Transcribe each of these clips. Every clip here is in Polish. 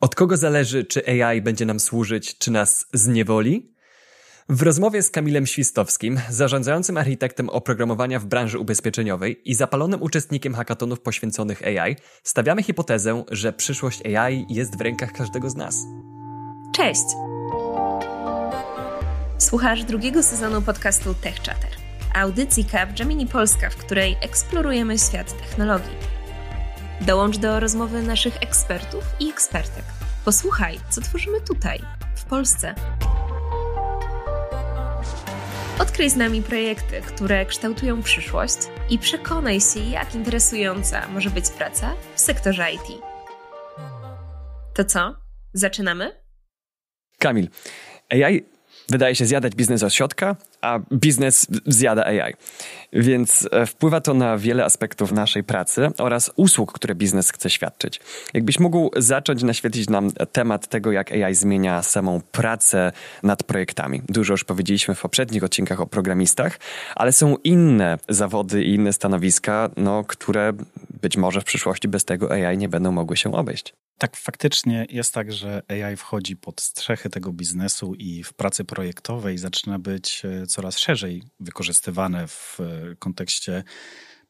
Od kogo zależy, czy AI będzie nam służyć, czy nas zniewoli? W rozmowie z Kamilem Świstowskim, zarządzającym architektem oprogramowania w branży ubezpieczeniowej i zapalonym uczestnikiem hackathonów poświęconych AI, stawiamy hipotezę, że przyszłość AI jest w rękach każdego z nas. Cześć! Słuchasz drugiego sezonu podcastu Tech Chatter, audycji Gemini Polska, w której eksplorujemy świat technologii. Dołącz do rozmowy naszych ekspertów i ekspertek. Posłuchaj, co tworzymy tutaj, w Polsce. Odkryj z nami projekty, które kształtują przyszłość i przekonaj się, jak interesująca może być praca w sektorze IT. To co? Zaczynamy? Kamil, AI wydaje się zjadać biznes od środka, a biznes zjada AI. Więc e, wpływa to na wiele aspektów naszej pracy oraz usług, które biznes chce świadczyć. Jakbyś mógł zacząć naświetlić nam temat tego, jak AI zmienia samą pracę nad projektami. Dużo już powiedzieliśmy w poprzednich odcinkach o programistach, ale są inne zawody i inne stanowiska, no, które być może w przyszłości bez tego AI nie będą mogły się obejść. Tak, faktycznie jest tak, że AI wchodzi pod strzechy tego biznesu i w pracy projektowej zaczyna być e, coraz szerzej wykorzystywane w e, kontekście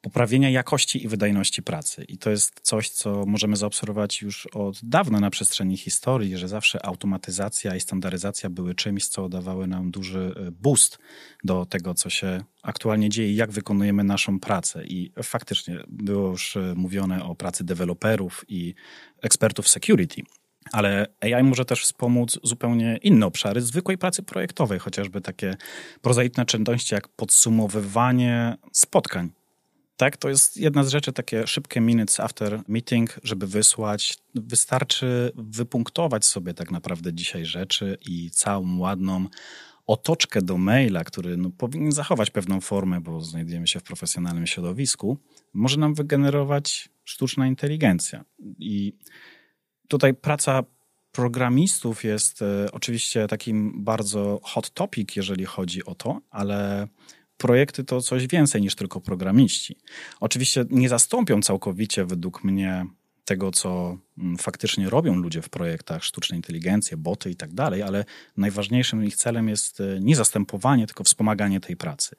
poprawienia jakości i wydajności pracy. I to jest coś, co możemy zaobserwować już od dawna na przestrzeni historii, że zawsze automatyzacja i standaryzacja były czymś, co dawały nam duży e, boost do tego, co się aktualnie dzieje i jak wykonujemy naszą pracę. I faktycznie było już e, mówione o pracy deweloperów i ekspertów security. Ale AI może też wspomóc zupełnie inne obszary zwykłej pracy projektowej, chociażby takie prozaiczne czynności jak podsumowywanie spotkań tak, to jest jedna z rzeczy, takie szybkie minutes after meeting, żeby wysłać. Wystarczy wypunktować sobie tak naprawdę dzisiaj rzeczy i całą ładną otoczkę do maila, który no, powinien zachować pewną formę, bo znajdujemy się w profesjonalnym środowisku, może nam wygenerować sztuczna inteligencja. I tutaj praca programistów jest e, oczywiście takim bardzo hot topic, jeżeli chodzi o to, ale projekty to coś więcej niż tylko programiści. Oczywiście nie zastąpią całkowicie, według mnie, tego, co mm, faktycznie robią ludzie w projektach, sztuczne inteligencje, boty i tak dalej, ale najważniejszym ich celem jest e, nie zastępowanie, tylko wspomaganie tej pracy.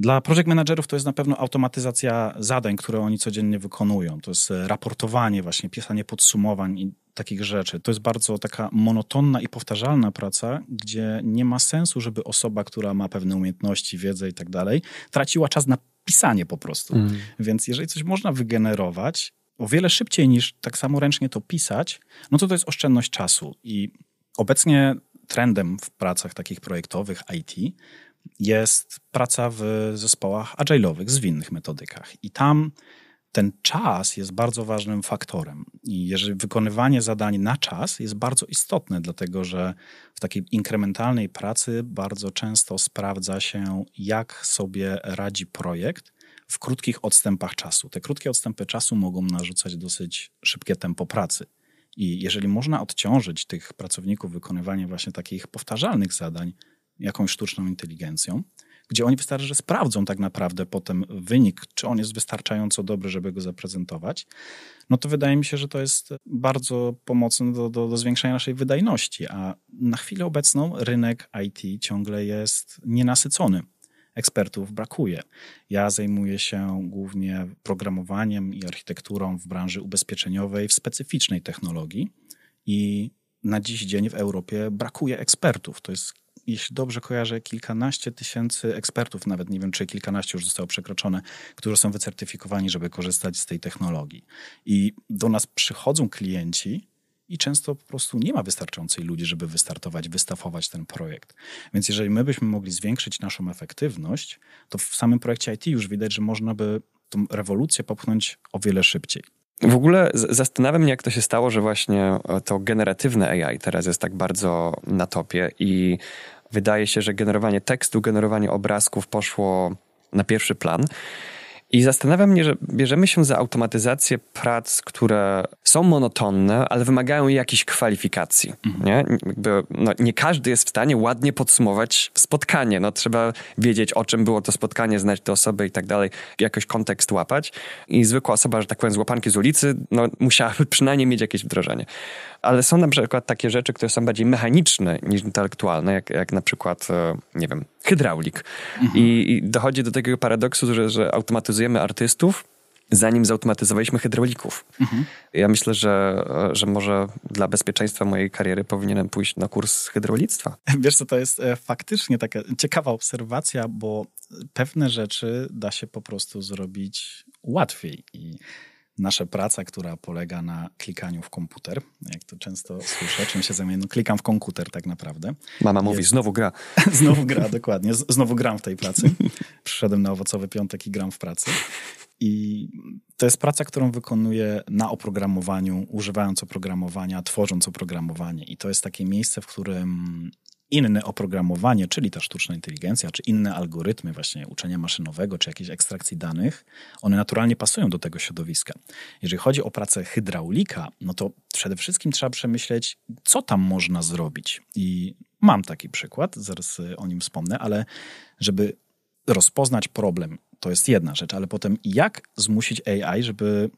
Dla project managerów to jest na pewno automatyzacja zadań, które oni codziennie wykonują. To jest e, raportowanie, właśnie pisanie podsumowań i takich rzeczy. To jest bardzo taka monotonna i powtarzalna praca, gdzie nie ma sensu, żeby osoba, która ma pewne umiejętności, wiedzę i tak dalej, traciła czas na pisanie po prostu. Mm. Więc jeżeli coś można wygenerować o wiele szybciej niż tak samo ręcznie to pisać, no to to jest oszczędność czasu. I obecnie trendem w pracach takich projektowych IT jest praca w zespołach agile'owych, zwinnych metodykach. I tam ten czas jest bardzo ważnym faktorem. I jeżeli wykonywanie zadań na czas jest bardzo istotne, dlatego że w takiej inkrementalnej pracy bardzo często sprawdza się, jak sobie radzi projekt w krótkich odstępach czasu. Te krótkie odstępy czasu mogą narzucać dosyć szybkie tempo pracy. I jeżeli można odciążyć tych pracowników wykonywaniem właśnie takich powtarzalnych zadań jakąś sztuczną inteligencją, gdzie oni wystarczy, że sprawdzą tak naprawdę potem wynik, czy on jest wystarczająco dobry, żeby go zaprezentować, no to wydaje mi się, że to jest bardzo pomocne do, do, do zwiększenia naszej wydajności. A na chwilę obecną rynek IT ciągle jest nienasycony ekspertów brakuje. Ja zajmuję się głównie programowaniem i architekturą w branży ubezpieczeniowej w specyficznej technologii i na dziś dzień w Europie brakuje ekspertów. To jest jeśli dobrze kojarzę, kilkanaście tysięcy ekspertów, nawet nie wiem, czy kilkanaście już zostało przekroczone, którzy są wycertyfikowani, żeby korzystać z tej technologii. I do nas przychodzą klienci, i często po prostu nie ma wystarczającej ludzi, żeby wystartować, wystafować ten projekt. Więc jeżeli my byśmy mogli zwiększyć naszą efektywność, to w samym projekcie IT już widać, że można by tą rewolucję popchnąć o wiele szybciej. W ogóle zastanawiam mnie, jak to się stało, że właśnie to generatywne AI teraz jest tak bardzo na topie i wydaje się, że generowanie tekstu, generowanie obrazków poszło na pierwszy plan. I zastanawia mnie, że bierzemy się za automatyzację prac, które są monotonne, ale wymagają jakichś kwalifikacji. Mhm. Nie? Jakby, no, nie każdy jest w stanie ładnie podsumować spotkanie. No, trzeba wiedzieć, o czym było to spotkanie, znać tę osobę i tak dalej, jakoś kontekst łapać. I zwykła osoba, że tak powiem, z łapanki z ulicy, no, musiałaby przynajmniej mieć jakieś wdrożenie. Ale są na przykład takie rzeczy, które są bardziej mechaniczne niż intelektualne, jak, jak na przykład, e, nie wiem, hydraulik. Mhm. I, I, dochodzi do takiego paradoksu, że, że automatyzujemy artystów, zanim zautomatyzowaliśmy hydraulików. Mhm. Ja myślę, że, że może dla bezpieczeństwa mojej kariery powinienem pójść na kurs hydraulictwa. Wiesz co, to jest e, faktycznie taka ciekawa obserwacja, bo pewne rzeczy da się po prostu zrobić łatwiej i nasza praca, która polega na klikaniu w komputer, jak to często słyszę, czym się zajmuję, no klikam w komputer tak naprawdę. Mama mówi, jest... znowu gra. znowu gra, dokładnie. Znowu gram w tej pracy. Przyszedłem na owocowy piątek i gram w pracy. I to jest praca, którą wykonuję na oprogramowaniu, używając oprogramowania, tworząc oprogramowanie. I to jest takie miejsce, w którym inne oprogramowanie, czyli ta sztuczna inteligencja, czy inne algorytmy właśnie uczenia maszynowego, czy jakiejś ekstrakcji danych, one naturalnie pasują do tego środowiska. Jeżeli chodzi o pracę hydraulika, no to przede wszystkim trzeba przemyśleć, co tam można zrobić. I mam taki przykład, zaraz o nim wspomnę, ale żeby rozpoznać problem, to jest jedna rzecz, ale potem jak zmusić AI, żeby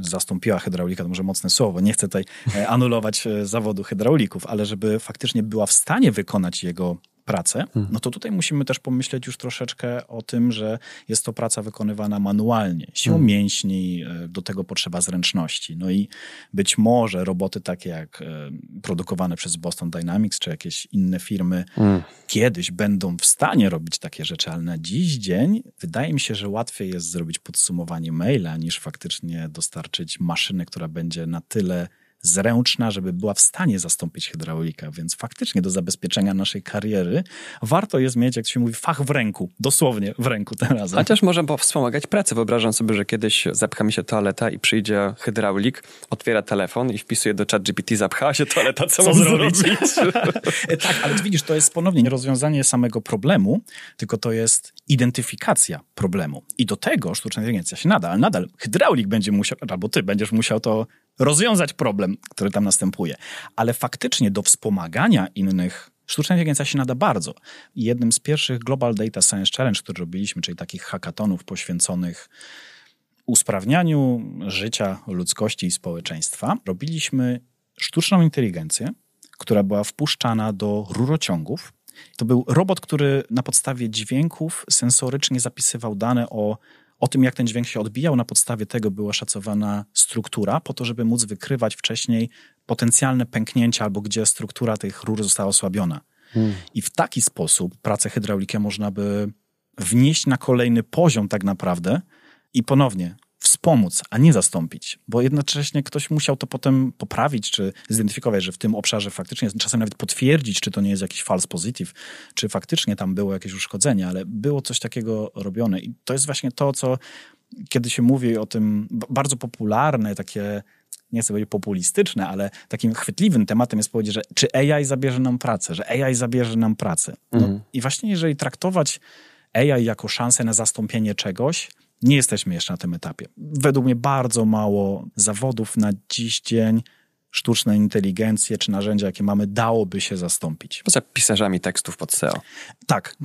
zastąpiła hydraulika, to może mocne słowo, nie chcę tutaj e, anulować e, zawodu hydraulików, ale żeby faktycznie była w stanie wykonać jego pracę, mhm. no to tutaj musimy też pomyśleć już troszeczkę o tym, że jest to praca wykonywana manualnie, siłą hmm. mięśni, e, do tego potrzeba zręczności. No i być może roboty takie jak produkowane przez Boston Dynamics czy jakieś inne firmy hmm. kiedyś będą w stanie robić takie rzeczy, ale na dziś dzień wydaje mi się, że łatwiej jest zrobić podsumowanie maila niż faktycznie dostarczyć maszynę, która będzie na tyle zręczna, żeby była w stanie zastąpić hydraulika. Więc faktycznie do zabezpieczenia naszej kariery warto jest mieć, jak się mówi, fach w ręku. Dosłownie w ręku teraz. Chociaż może wspomagać pracę. Wyobrażam sobie, że kiedyś zapcha mi się toaleta i przyjdzie hydraulik, otwiera telefon i wpisuje do chat GPT, zapchała się toaleta, co, co zrobić? zrobić? tak, ale widzisz, to jest ponownie nie rozwiązanie samego problemu, tylko to jest identyfikacja problemu. I do tego sztuczna inteligencja się nada, ale nadal hydraulik będzie musiał, albo ty będziesz musiał to rozwiązać problem, który tam następuje. Ale faktycznie do wspomagania innych Sztuczna inteligencja się nada bardzo. Jednym z pierwszych Global Data Science Challenge, który robiliśmy, czyli takich hackathonów poświęconych usprawnianiu życia ludzkości i społeczeństwa, robiliśmy sztuczną inteligencję, która była wpuszczana do rurociągów. To był robot, który na podstawie dźwięków sensorycznie zapisywał dane o o tym, jak ten dźwięk się odbijał, na podstawie tego była szacowana struktura, po to, żeby móc wykrywać wcześniej potencjalne pęknięcia albo gdzie struktura tych rur została osłabiona. Hmm. I w taki sposób pracę hydraulikę można by wnieść na kolejny poziom tak naprawdę i ponownie wspomóc, a nie zastąpić, bo jednocześnie ktoś musiał to potem poprawić, czy zidentyfikować, że w tym obszarze faktycznie, czasem nawet potwierdzić, czy to nie jest jakiś false positive, czy faktycznie tam było jakieś uszkodzenie, ale było coś takiego robione. I to jest właśnie to, co kiedy się mówi o tym, bardzo popularne, takie nie chcę powiedzieć populistyczne, ale takim chwytliwym tematem jest powiedzieć, że czy AI zabierze nam pracę, że AI zabierze nam pracę. No, mhm. I właśnie jeżeli traktować AI jako szansę na zastąpienie czegoś, nie jesteśmy jeszcze na tym etapie. Według mnie bardzo mało zawodów na dziś dzień sztuczne inteligencje czy narzędzia, jakie mamy, dałoby się zastąpić. Poza pisarzami tekstów pod SEO. Tak,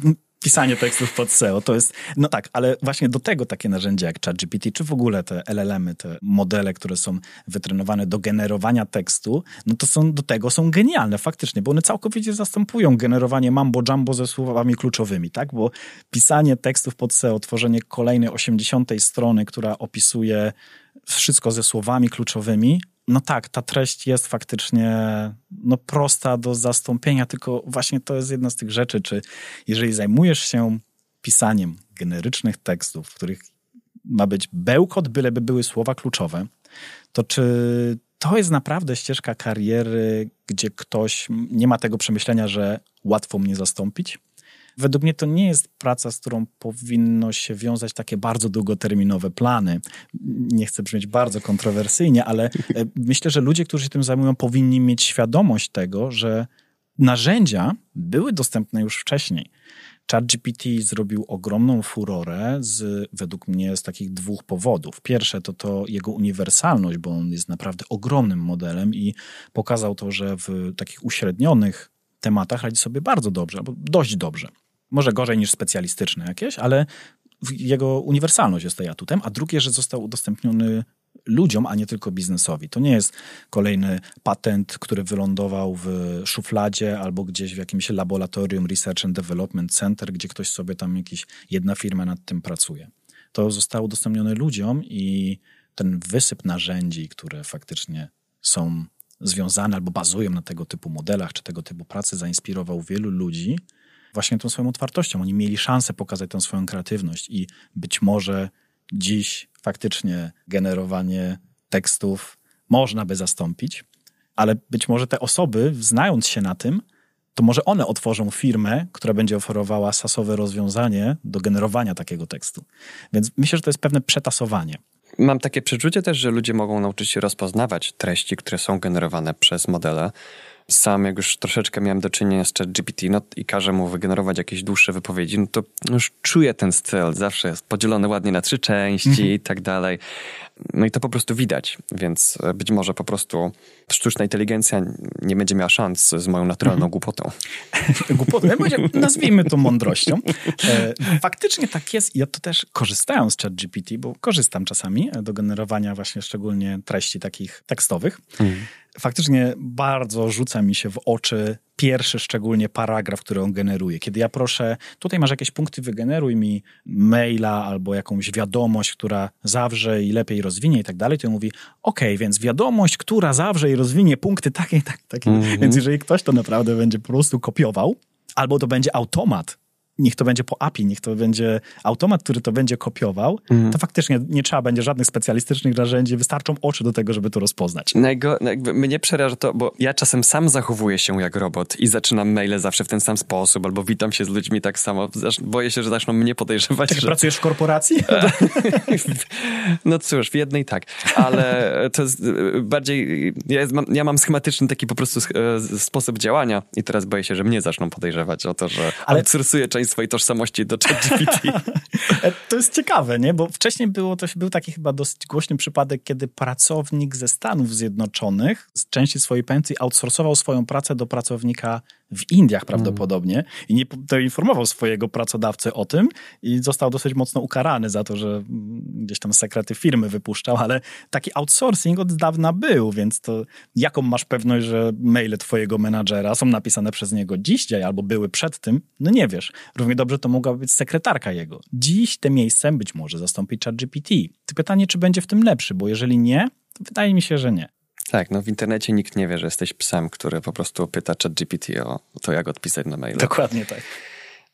pisanie tekstów pod SEO to jest, no tak, ale właśnie do tego takie narzędzia jak ChatGPT, czy w ogóle te LLM-y, te modele, które są wytrenowane do generowania tekstu, no to są, do tego są genialne faktycznie, bo one całkowicie zastępują generowanie mambo-jumbo ze słowami kluczowymi, tak, bo pisanie tekstów pod SEO, tworzenie kolejnej 80 strony, która opisuje wszystko ze słowami kluczowymi, no tak, ta treść jest faktycznie no, prosta do zastąpienia, tylko właśnie to jest jedna z tych rzeczy, czy jeżeli zajmujesz się pisaniem generycznych tekstów, w których ma być bełkot, byleby były słowa kluczowe, to czy to jest naprawdę ścieżka kariery, gdzie ktoś nie ma tego przemyślenia, że łatwo mnie zastąpić? Według mnie to nie jest praca, z którą powinno się wiązać takie bardzo długoterminowe plany. Nie chcę brzmieć bardzo kontrowersyjnie, ale e, myślę, że ludzie, którzy się tym zajmują, powinni mieć świadomość tego, że narzędzia były dostępne już wcześniej. ChatGPT zrobił ogromną furorę z, według mnie z takich dwóch powodów. Pierwsze to to jego uniwersalność, bo on jest naprawdę ogromnym modelem i pokazał to, że w takich uśrednionych tematach radzi sobie bardzo dobrze, albo dość dobrze. Może gorzej niż specjalistyczne jakieś, ale jego uniwersalność jest tutaj atutem, a drugie, że został udostępniony ludziom, a nie tylko biznesowi. To nie jest kolejny patent, który wylądował w szufladzie albo gdzieś w jakimś laboratorium Research and Development Center, gdzie ktoś sobie tam jakiś, jedna firma nad tym pracuje. To zostało udostępnione ludziom i ten wysyp narzędzi, które faktycznie są związane albo bazują na tego typu modelach czy tego typu pracy, zainspirował wielu ludzi właśnie tą swoją otwartością. Oni mieli szansę pokazać tą swoją kreatywność i być może dziś faktycznie generowanie tekstów można by zastąpić, ale być może te osoby, znając się na tym, to może one otworzą firmę, która będzie oferowała sasowe rozwiązanie do generowania takiego tekstu. Więc myślę, że to jest pewne przetasowanie. Mam takie przeczucie też, że ludzie mogą nauczyć się rozpoznawać treści, które są generowane przez modele sam jak już troszeczkę miałem do czynienia z ChatGPT no, i każę mu wygenerować jakieś dłuższe wypowiedzi, no to już czuję ten styl, zawsze jest podzielony ładnie na trzy części mhm. i tak dalej. No i to po prostu widać, więc e, być może po prostu sztuczna inteligencja nie będzie miała szans z moją naturalną mhm. głupotą. głupotą, nazwijmy to mądrością. E, faktycznie tak jest. Ja to też korzystałem z ChatGPT, bo korzystam czasami do generowania właśnie szczególnie treści takich tekstowych. Mhm faktycznie bardzo rzuca mi się w oczy pierwszy szczególnie paragraf, który on generuje. Kiedy ja proszę, tutaj masz jakieś punkty, wygeneruj mi maila albo jakąś wiadomość, która zawrze i lepiej rozwinie i tak dalej, to on mówi, ok, więc wiadomość, która zawrze i rozwinie punkty takie, tak, takie. Mm -hmm. Więc jeżeli ktoś to naprawdę będzie po prostu kopiował, albo to będzie automat, niech to będzie po API, niech to będzie automat, który to będzie kopiował, mm. to faktycznie nie trzeba będzie żadnych specjalistycznych narzędzi, wystarczą oczy do tego, żeby to rozpoznać. Jakby mnie przeraża to, bo ja czasem sam zachowuję się jak robot i zaczynam maile zawsze w ten sam sposób, albo witam się z ludźmi tak samo. Boję się, że zaczną mnie podejrzewać. Tak, że... pracujesz w korporacji? no cóż, w jednej tak, ale to jest e, bardziej, ja, mam, ja mam schematyczny taki po prostu e, sposób działania i teraz boję się, że mnie zaczną podejrzewać o to, że ale... outsourcuję część swojej tożsamości do ChatGPT. to jest ciekawe, nie? Bo wcześniej było, to był taki chyba dosyć głośny przypadek, kiedy pracownik ze Stanów Zjednoczonych z części swojej pensji outsourcował swoją pracę do pracownika w Indiach prawdopodobnie mm. i nie poinformował swojego pracodawcy o tym i został dosyć mocno ukarany za to, że gdzieś tam sekrety firmy wypuszczał, ale taki outsourcing od dawna był, więc to jaką masz pewność, że maile twojego menadżera są napisane przez niego dzisiaj albo były przed tym? No nie wiesz. Równie dobrze to mogła być sekretarka jego. Dziś te miejsce być może zastąpić ChatGPT. Pytanie, czy będzie w tym lepszy, bo jeżeli nie, to wydaje mi się, że nie. Tak, no w internecie nikt nie wie, że jesteś psem, który po prostu pyta ChatGPT o to, jak odpisać na maila. Dokładnie tak.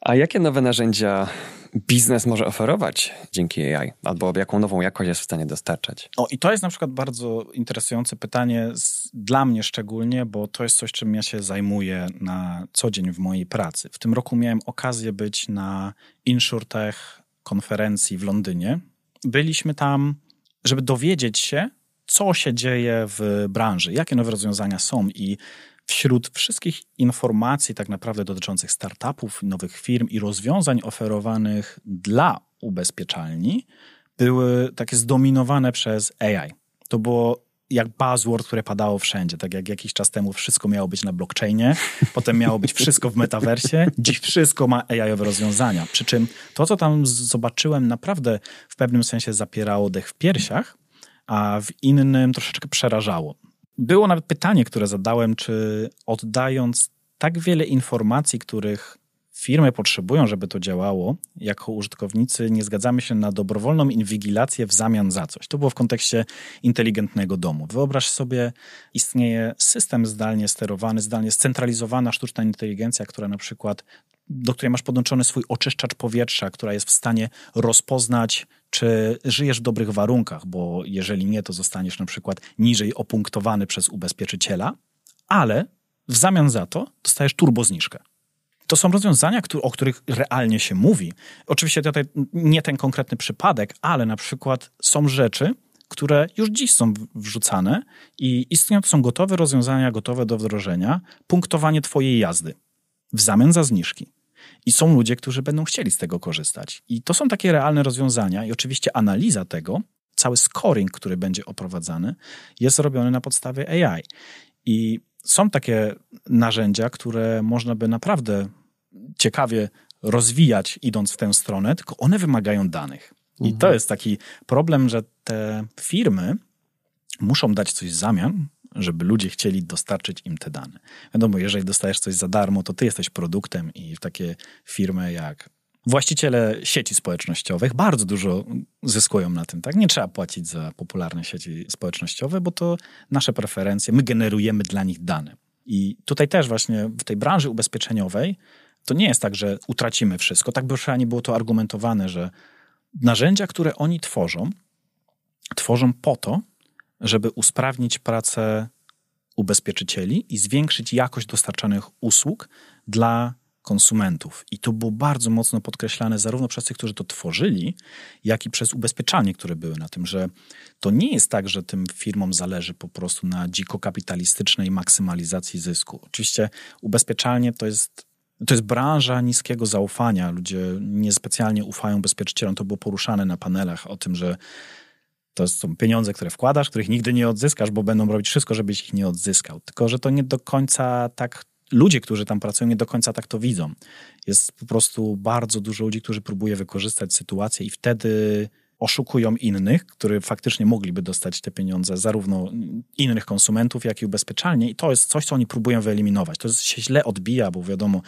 A jakie nowe narzędzia biznes może oferować dzięki AI? Albo jaką nową jakość jest w stanie dostarczać? O, i to jest na przykład bardzo interesujące pytanie z, dla mnie szczególnie, bo to jest coś, czym ja się zajmuję na co dzień w mojej pracy. W tym roku miałem okazję być na InsurTech konferencji w Londynie. Byliśmy tam, żeby dowiedzieć się, co się dzieje w branży, jakie nowe rozwiązania są i wśród wszystkich informacji tak naprawdę dotyczących startupów, nowych firm i rozwiązań oferowanych dla ubezpieczalni były takie zdominowane przez AI. To było jak buzzword, które padało wszędzie. Tak jak jakiś czas temu wszystko miało być na blockchainie, potem miało być wszystko w metaversie, dziś wszystko ma AI-owe rozwiązania. Przy czym to, co tam zobaczyłem, naprawdę w pewnym sensie zapierało dech w piersiach, a w innym troszeczkę przerażało. Było nawet pytanie, które zadałem, czy oddając tak wiele informacji, których firmy potrzebują, żeby to działało, jako użytkownicy nie zgadzamy się na dobrowolną inwigilację w zamian za coś. To było w kontekście inteligentnego domu. Wyobraź sobie, istnieje system zdalnie sterowany, zdalnie scentralizowana sztuczna inteligencja, która na przykład do której masz podłączony swój oczyszczacz powietrza, która jest w stanie rozpoznać, czy żyjesz w dobrych warunkach, bo jeżeli nie, to zostaniesz na przykład niżej opunktowany przez ubezpieczyciela, ale w zamian za to dostajesz turbozniżkę. To są rozwiązania, o których realnie się mówi. Oczywiście tutaj nie ten konkretny przypadek, ale na przykład są rzeczy, które już dziś są wrzucane i istnieją, to są gotowe rozwiązania, gotowe do wdrożenia, punktowanie twojej jazdy w zamian za zniżki. I są ludzie, którzy będą chcieli z tego korzystać. I to są takie realne rozwiązania, i oczywiście analiza tego, cały scoring, który będzie oprowadzany, jest robiony na podstawie AI. I są takie narzędzia, które można by naprawdę ciekawie rozwijać, idąc w tę stronę, tylko one wymagają danych. I to mhm. jest taki problem, że te firmy muszą dać coś w zamian, żeby ludzie chcieli dostarczyć im te dane. Wiadomo, jeżeli dostajesz coś za darmo, to ty jesteś produktem i takie firmy jak właściciele sieci społecznościowych bardzo dużo zyskują na tym. Tak? Nie trzeba płacić za popularne sieci społecznościowe, bo to nasze preferencje, my generujemy dla nich dane. I tutaj też właśnie w tej branży ubezpieczeniowej to nie jest tak, że utracimy wszystko. Tak by przynajmniej było to argumentowane, że narzędzia, które oni tworzą, tworzą po to, żeby usprawnić pracę ubezpieczycieli i zwiększyć jakość dostarczanych usług dla konsumentów. I to było bardzo mocno podkreślane zarówno przez tych, którzy to tworzyli, jak i przez ubezpieczalnie, które były na tym, że to nie jest tak, że tym firmom zależy po prostu na dziko kapitalistycznej maksymalizacji zysku. Oczywiście ubezpieczalnie to jest to jest branża niskiego zaufania. Ludzie niespecjalnie ufają ubezpieczycielom. To było poruszane na panelach o tym, że to są pieniądze, które wkładasz, których nigdy nie odzyskasz, bo będą robić wszystko, żebyś ich nie odzyskał. Tylko, że to nie do końca tak ludzie, którzy tam pracują, nie do końca tak to widzą. Jest po prostu bardzo dużo ludzi, którzy próbuje wykorzystać sytuację i wtedy oszukują innych, którzy faktycznie mogliby dostać te pieniądze, zarówno innych konsumentów, jak i ubezpieczalnie. I to jest coś, co oni próbują wyeliminować. To się źle odbija, bo wiadomo,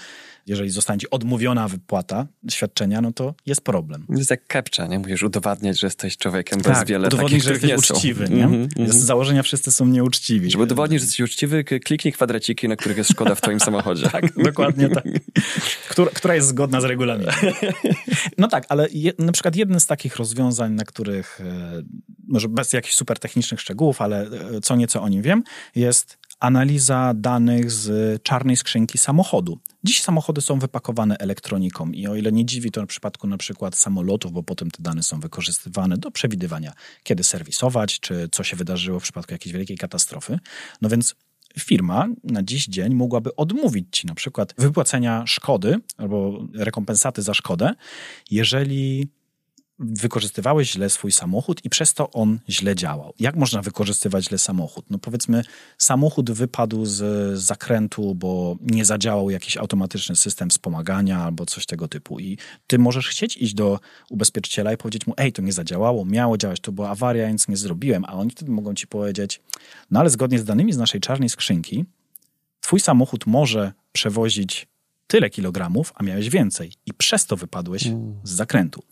jeżeli zostanie odmówiona wypłata świadczenia, no to jest problem. To jest jak kepcza, nie? Musisz udowadniać, że jesteś człowiekiem tak, bez wiele udowodnić, takich, że jesteś uczciwy, nie? Mm -hmm. Z założenia wszyscy są nieuczciwi. Żeby udowodnić, że jesteś uczciwy, kliknij kwadraciki, na których jest szkoda w twoim samochodzie. tak, dokładnie tak. Która, która jest zgodna z regulaminem. No tak, ale je, na przykład jednym z takich rozwiązań, na których, e, może bez jakichś super technicznych szczegółów, ale e, co nieco o nim wiem, jest analiza danych z czarnej skrzynki samochodu. Dziś samochody są wypakowane elektroniką i o ile nie dziwi to w przypadku na przykład samolotów, bo potem te dane są wykorzystywane do przewidywania, kiedy serwisować, czy co się wydarzyło w przypadku jakiejś wielkiej katastrofy. No więc firma na dziś dzień mogłaby odmówić ci na przykład wypłacenia szkody albo rekompensaty za szkodę, jeżeli wykorzystywałeś źle swój samochód i przez to on źle działał. Jak można wykorzystywać źle samochód? No powiedzmy, samochód wypadł z zakrętu, bo nie zadziałał jakiś automatyczny system wspomagania albo coś tego typu. I ty możesz chcieć iść do ubezpieczyciela i powiedzieć mu, ej, to nie zadziałało, miało działać, to była awaria, więc nie zrobiłem. A oni wtedy mogą ci powiedzieć, no ale zgodnie z danymi z naszej czarnej skrzynki, twój samochód może przewozić tyle kilogramów, a miałeś więcej i przez to wypadłeś mm. z zakrętu.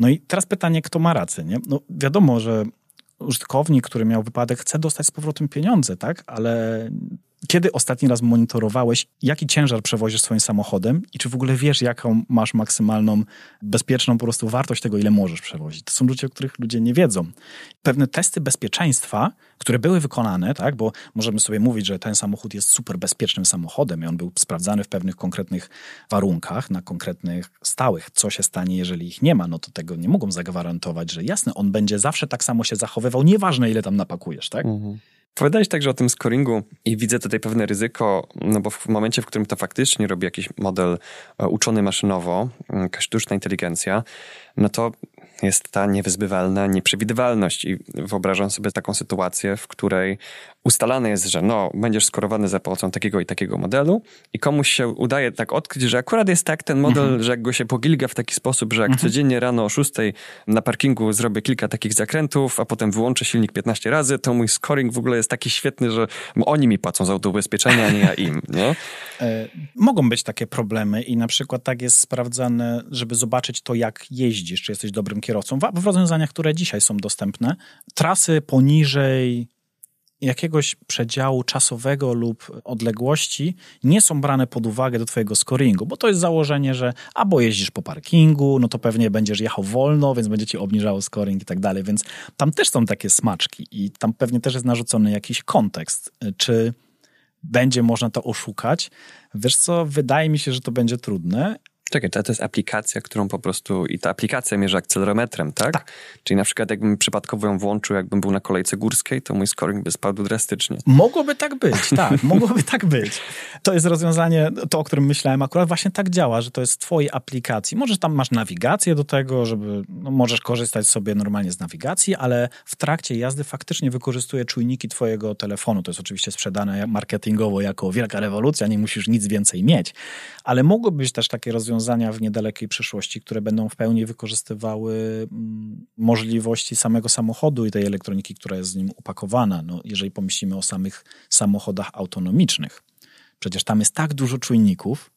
No i teraz pytanie, kto ma rację, nie? No wiadomo, że użytkownik, który miał wypadek, chce dostać z powrotem pieniądze, tak? Ale kiedy ostatni raz monitorowałeś, jaki ciężar przewozisz swoim samochodem i czy w ogóle wiesz, jaką masz maksymalną, bezpieczną po prostu wartość tego, ile możesz przewozić? To są ludzie, o których ludzie nie wiedzą. Pewne testy bezpieczeństwa, które były wykonane, tak, bo możemy sobie mówić, że ten samochód jest super bezpiecznym samochodem i on był sprawdzany w pewnych konkretnych warunkach, na konkretnych stałych. Co się stanie, jeżeli ich nie ma, no to tego nie mogą zagwarantować, że jasne, on będzie zawsze tak samo się zachowywał, nieważne ile tam napakujesz, tak? Mhm. Powiedziałeś także o tym scoringu i widzę tutaj pewne ryzyko, no bo w momencie, w którym to faktycznie robi jakiś model e, uczony maszynowo, jakaś sztuczna inteligencja, no to jest ta niewyzbywalna nieprzewidywalność. I wyobrażam sobie taką sytuację, w której ustalane jest, że no, będziesz skorowany za pomocą takiego i takiego modelu i komuś się udaje tak odkryć, że akurat jest tak ten model, mhm. że jak go się pogilga w taki sposób, że jak mhm. codziennie rano o 6 na parkingu zrobię kilka takich zakrętów, a potem wyłączę silnik 15 razy, to mój scoring w ogóle jest taki świetny, że oni mi płacą za autobezpieczenie, a nie ja im. Nie? E, mogą być takie problemy i na przykład tak jest sprawdzane, żeby zobaczyć to, jak jeździsz, czy jesteś dobrym kierowcą. W rozwiązaniach, które dzisiaj są dostępne, trasy poniżej jakiegoś przedziału czasowego lub odległości nie są brane pod uwagę do twojego scoringu, bo to jest założenie, że albo jeździsz po parkingu, no to pewnie będziesz jechał wolno, więc będzie ci obniżało scoring i tak dalej, więc tam też są takie smaczki i tam pewnie też jest narzucony jakiś kontekst, czy będzie można to oszukać. Wiesz co, wydaje mi się, że to będzie trudne, Czekaj, to, to jest aplikacja, którą po prostu i ta aplikacja mierzy akcelerometrem, tak? tak? Czyli na przykład jakbym przypadkowo ją włączył, jakbym był na kolejce górskiej, to mój scoring by spadł drastycznie. Mogłoby tak być, tak, mogłoby tak być. To jest rozwiązanie, to o którym myślałem akurat właśnie tak działa, że to jest w twojej aplikacji. Możesz tam masz nawigację do tego, żeby, no, możesz korzystać sobie normalnie z nawigacji, ale w trakcie jazdy faktycznie wykorzystuje czujniki twojego telefonu. To jest oczywiście sprzedane marketingowo jako wielka rewolucja, nie musisz nic więcej mieć. Ale mogłoby być też takie rozwiązanie rozwiązania w niedalekiej przyszłości, które będą w pełni wykorzystywały mm, możliwości samego samochodu i tej elektroniki, która jest z nim upakowana. No, jeżeli pomyślimy o samych samochodach autonomicznych, przecież tam jest tak dużo czujników,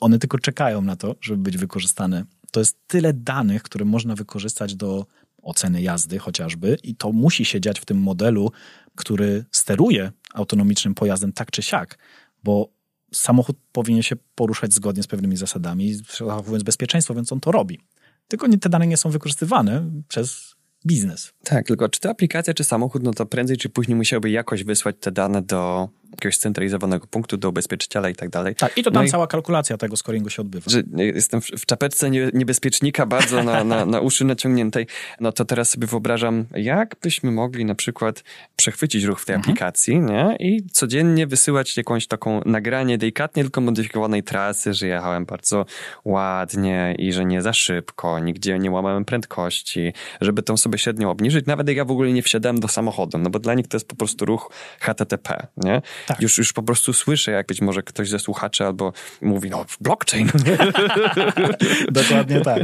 one tylko czekają na to, żeby być wykorzystane. To jest tyle danych, które można wykorzystać do oceny jazdy chociażby, i to musi się dziać w tym modelu, który steruje autonomicznym pojazdem tak czy siak, bo samochód powinien się poruszać zgodnie z pewnymi zasadami, zachowując bezpieczeństwo, więc on to robi. Tylko te dane nie są wykorzystywane przez biznes. Tak, tylko czy to aplikacja, czy samochód, no to prędzej czy później musiałby jakoś wysłać te dane do jakiegoś centralizowanego punktu, do ubezpieczyciela i tak dalej. Tak, i to tam no cała i, kalkulacja tego scoringu się odbywa. Że jestem w, czapeczce nie, niebezpiecznika bardzo na, na, na uszy naciągniętej, no to teraz sobie wyobrażam, jak byśmy mogli na przykład przechwycić ruch w tej mhm. aplikacji nie? i codziennie wysyłać jakąś taką nagranie delikatnie tylko modyfikowanej trasy, że jechałem bardzo ładnie i że nie za szybko, nigdzie nie łamałem prędkości, żeby tą sobie średnią obniżyć, nawet jak ja w ogóle nie wsiadałem do samochodu, no bo dla nich to jest po prostu ruch HTTP, nie? Tak. Już, już po prostu słyszę, jak być może ktoś ze słuchaczy albo mówi, no blockchain. Dokładnie tak.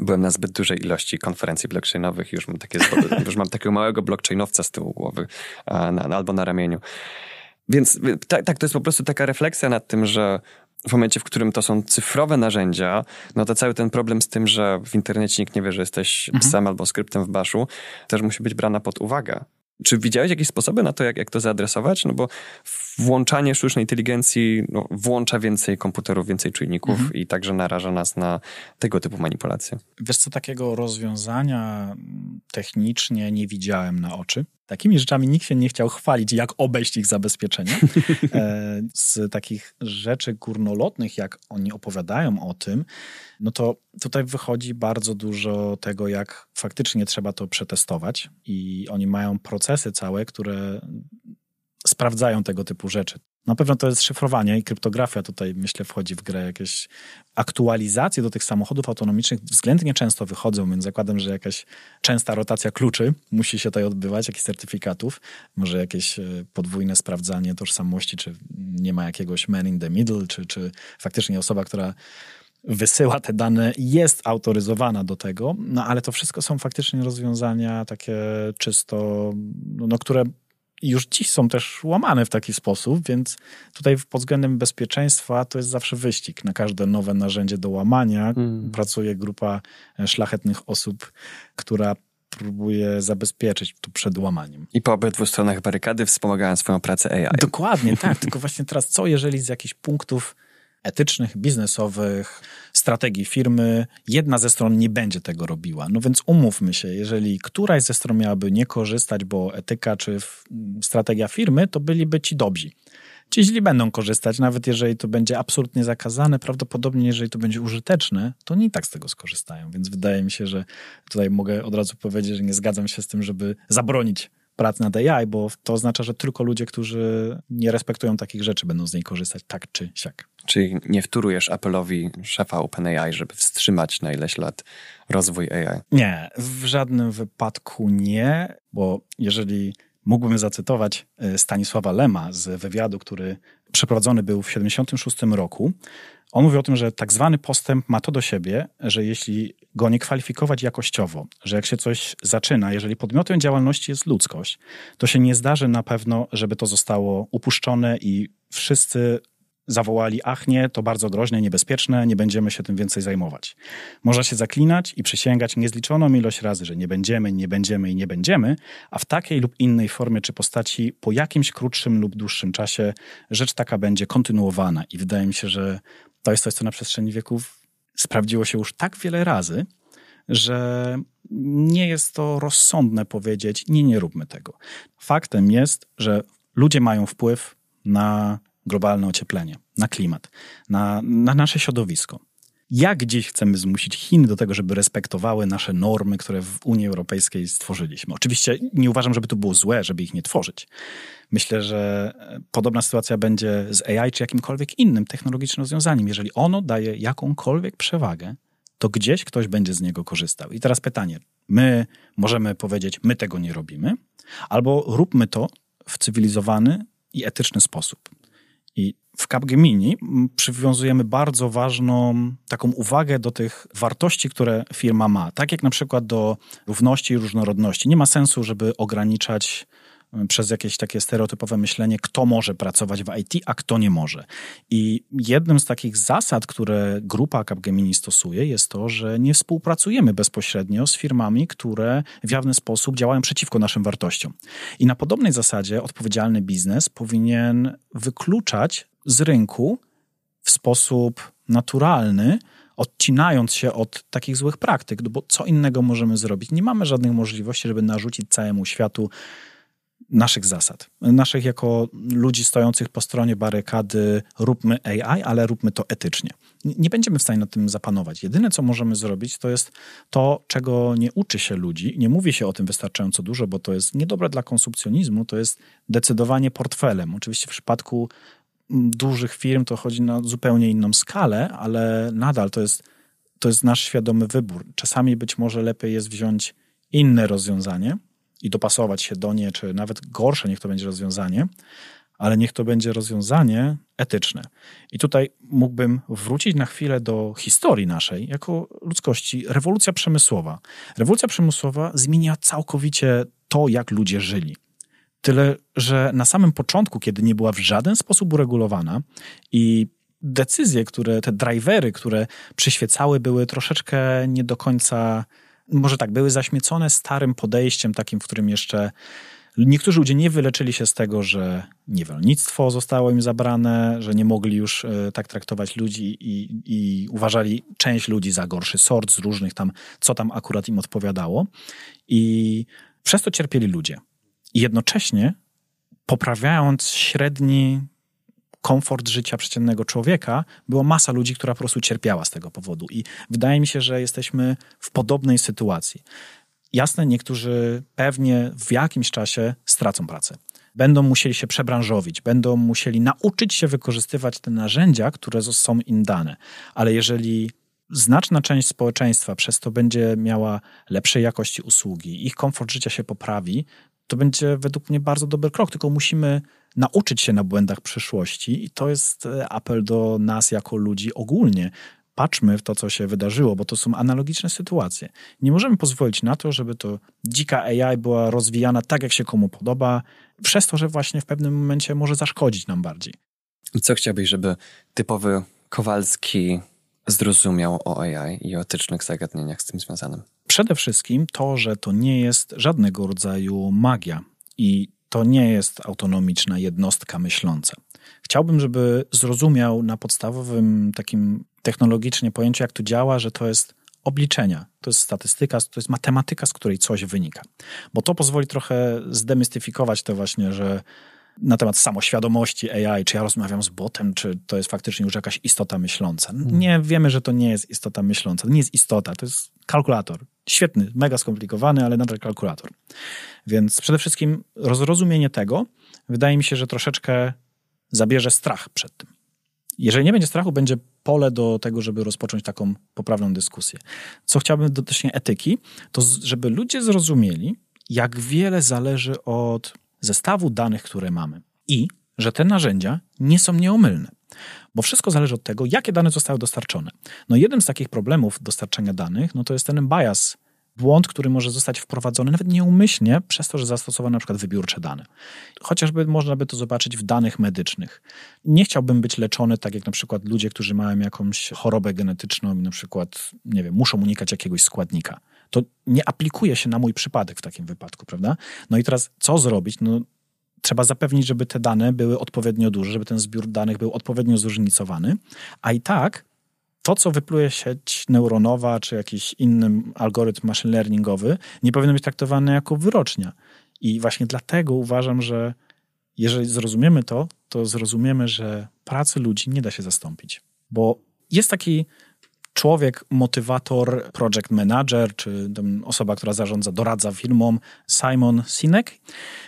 Byłem na zbyt dużej ilości konferencji blockchainowych już mam, takie, już mam takiego małego blockchainowca z tyłu głowy na, albo na ramieniu. Więc tak, tak, to jest po prostu taka refleksja nad tym, że w momencie, w którym to są cyfrowe narzędzia, no to cały ten problem z tym, że w internecie nikt nie wie, że jesteś mhm. psem albo skryptem w baszu, też musi być brana pod uwagę. Czy widziałeś jakieś sposoby na to, jak, jak to zaadresować? No bo włączanie sztucznej inteligencji no, włącza więcej komputerów, więcej czujników mhm. i także naraża nas na tego typu manipulacje. Wiesz co, takiego rozwiązania technicznie nie widziałem na oczy. Takimi rzeczami nikt się nie chciał chwalić, jak obejść ich zabezpieczenie. E, z takich rzeczy górnolotnych, jak oni opowiadają o tym, no to tutaj wychodzi bardzo dużo tego, jak faktycznie trzeba to przetestować i oni mają procesy całe, które sprawdzają tego typu rzeczy. Na pewno to jest szyfrowanie i kryptografia tutaj, myślę, wchodzi w grę. Jakieś aktualizacje do tych samochodów autonomicznych względnie często wychodzą, więc zakładam, że jakaś częsta rotacja kluczy musi się tutaj odbywać, jakichś certyfikatów, może jakieś e, podwójne sprawdzanie tożsamości, czy nie ma jakiegoś man in the middle, czy, czy faktycznie osoba, która wysyła te dane, jest autoryzowana do tego, no ale to wszystko są faktycznie rozwiązania takie czysto, no, które już dziś są też łamane w taki sposób, więc tutaj pod względem bezpieczeństwa to jest zawsze wyścig. Na każde nowe narzędzie do łamania mm. pracuje grupa e, szlachetnych osób, która próbuje zabezpieczyć tu przed łamaniem. I po obydwu stronach barykady wspomagają swoją pracę AI. Dokładnie, tak. Tylko właśnie teraz co, jeżeli z jakichś punktów etycznych, biznesowych, strategii firmy, jedna ze stron nie będzie tego robiła. No więc umówmy się, jeżeli któraś ze stron miałaby nie korzystać, bo etyka czy strategia firmy, to byliby ci dobrzy. Ci źli będą korzystać, nawet jeżeli to będzie absolutnie zakazane, prawdopodobnie jeżeli to będzie użyteczne, to nie tak z tego skorzystają. Więc wydaje mi się, że tutaj mogę od razu powiedzieć, że nie zgadzam się z tym, żeby zabronić pracy nad AI, bo to oznacza, że tylko ludzie, którzy nie respektują takich rzeczy, będą z niej korzystać tak czy siak. Czyli nie wtórujesz Apple'owi szefa OpenAI, żeby wstrzymać na ileś lat rozwój AI? Nie, w żadnym wypadku nie, bo jeżeli mógłbym zacytować e, Stanisława Lema z wywiadu, który przeprowadzony był w 1976 roku, on mówi o tym, że tak zwany postęp ma to do siebie, że jeśli go nie kwalifikować jakościowo, że jak się coś zaczyna, jeżeli podmiotem działalności jest ludzkość, to się nie zdarzy na pewno, żeby to zostało upuszczone i wszyscy zawołali, ach nie, to bardzo groźne, niebezpieczne, nie będziemy się tym więcej zajmować. Można się zaklinać i przysięgać niezliczoną ilość razy, że nie będziemy, nie będziemy i nie będziemy, a w takiej lub innej formie czy postaci po jakimś krótszym lub dłuższym czasie rzecz taka będzie kontynuowana i wydaje mi się, że to jest coś, co na przestrzeni wieków sprawdziło się już tak wiele razy, że nie jest to rozsądne powiedzieć, nie, nie róbmy tego. Faktem jest, że ludzie mają wpływ na globalne ocieplenie, na klimat, na, na nasze środowisko. jak dziś chcemy zmusić Chiny do tego, żeby respektowały nasze normy, które w Unii Europejskiej stworzyliśmy. Oczywiście nie uważam, żeby to było złe, żeby ich nie tworzyć. Myślę, że podobna sytuacja będzie z AI czy jakimkolwiek innym technologicznym rozwiązaniem. Jeżeli ono daje jakąkolwiek przewagę, to gdzieś ktoś będzie z niego korzystał. I teraz pytanie. My możemy powiedzieć, my tego nie robimy, albo róbmy to w cywilizowany i etyczny sposób. I w Capgemini przywiązujemy bardzo ważną taką uwagę do tych wartości, które firma ma. Tak jak na przykład do równości i różnorodności. Nie ma sensu, żeby ograniczać przez jakieś takie stereotypowe myślenie, kto może pracować w IT, a kto nie może. I jednym z takich zasad, które grupa Capgemini stosuje, jest to, że nie współpracujemy bezpośrednio z firmami, które w jawny sposób działają przeciwko naszym wartościom. I na podobnej zasadzie odpowiedzialny biznes powinien wykluczać z rynku w sposób naturalny, odcinając się od takich złych praktyk, bo co innego możemy zrobić? Nie mamy żadnych możliwości, żeby narzucić całemu światu naszych zasad. Naszych jako ludzi stojących po stronie barykady róbmy AI, ale róbmy to etycznie. Nie będziemy w stanie nad tym zapanować. Jedyne, co możemy zrobić, to jest to, czego nie uczy się ludzi. Nie mówi się o tym wystarczająco dużo, bo to jest niedobre dla konsumpcjonizmu, to jest decydowanie portfelem. Oczywiście w przypadku dużych firm to chodzi na zupełnie inną skalę, ale nadal to jest, to jest nasz świadomy wybór. Czasami być może lepiej jest wziąć inne rozwiązanie, i dopasować się do nie, czy nawet gorsze niech to będzie rozwiązanie, ale niech to będzie rozwiązanie etyczne. I tutaj mógłbym wrócić na chwilę do historii naszej, jako ludzkości. Rewolucja przemysłowa. Rewolucja przemysłowa zmienia całkowicie to, jak ludzie żyli. Tyle, że na samym początku, kiedy nie była w żaden sposób uregulowana i decyzje, które, te drivery, które przyświecały, były troszeczkę nie do końca może tak, były zaśmiecone starym podejściem, takim, w którym jeszcze niektórzy ludzie nie wyleczyli się z tego, że niewolnictwo zostało im zabrane, że nie mogli już e, tak traktować ludzi i, i uważali część ludzi za gorszy sort z różnych tam, co tam akurat im odpowiadało. I przez to cierpieli ludzie. I jednocześnie poprawiając średni komfort życia przeciętnego człowieka, była masa ludzi, która po prostu cierpiała z tego powodu. I wydaje mi się, że jesteśmy w podobnej sytuacji. Jasne, niektórzy pewnie w jakimś czasie stracą pracę. Będą musieli się przebranżowić, będą musieli nauczyć się wykorzystywać te narzędzia, które są im dane. Ale jeżeli znaczna część społeczeństwa przez to będzie miała lepszej jakości usługi, ich komfort życia się poprawi, to będzie według mnie bardzo dobry krok. Tylko musimy nauczyć się na błędach przyszłości i to jest e, apel do nas jako ludzi ogólnie. Patrzmy w to, co się wydarzyło, bo to są analogiczne sytuacje. Nie możemy pozwolić na to, żeby to dzika AI była rozwijana tak, jak się komu podoba, przez to, że właśnie w pewnym momencie może zaszkodzić nam bardziej. Co chciałbyś, żeby typowy Kowalski zrozumiał o AI i o etycznych zagadnieniach z tym związanym? Przede wszystkim to, że to nie jest żadnego rodzaju magia i to nie jest autonomiczna jednostka myśląca. Chciałbym, żeby zrozumiał na podstawowym takim technologicznie pojęciu, jak to działa, że to jest obliczenia, to jest statystyka, to jest matematyka, z której coś wynika. Bo to pozwoli trochę zdemystyfikować to właśnie, że na temat samoświadomości AI, czy ja rozmawiam z botem, czy to jest faktycznie już jakaś istota myśląca. Hmm. Nie, wiemy, że to nie jest istota myśląca. To nie jest istota, to jest kalkulator. Świetny, mega skomplikowany, ale nadal kalkulator. Więc przede wszystkim rozrozumienie tego wydaje mi się, że troszeczkę zabierze strach przed tym. Jeżeli nie będzie strachu, będzie pole do tego, żeby rozpocząć taką poprawną dyskusję. Co chciałbym dotycznie etyki, to żeby ludzie zrozumieli, jak wiele zależy od zestawu danych, które mamy i że te narzędzia nie są nieomylne. Bo wszystko zależy od tego, jakie dane zostały dostarczone. No jednym z takich problemów dostarczania danych, no to jest ten bias, błąd, który może zostać wprowadzony nawet nieumyślnie przez to, że zastosowano na przykład wybiórcze dane. Chociażby można by to zobaczyć w danych medycznych. Nie chciałbym być leczony tak jak na przykład ludzie, którzy mają jakąś chorobę genetyczną i na przykład, nie wiem, muszą unikać jakiegoś składnika. To nie aplikuje się na mój przypadek w takim wypadku, prawda? No i teraz co zrobić? No trzeba zapewnić, żeby te dane były odpowiednio duże, żeby ten zbiór danych był odpowiednio zróżnicowany, a i tak to, co wypluje sieć neuronowa czy jakiś inny algorytm machine learningowy, nie powinno być traktowane jako wyrocznia. I właśnie dlatego uważam, że jeżeli zrozumiemy to, to zrozumiemy, że pracy ludzi nie da się zastąpić. Bo jest taki człowiek, motywator, project manager, czy osoba, która zarządza, doradza firmom, Simon Sinek,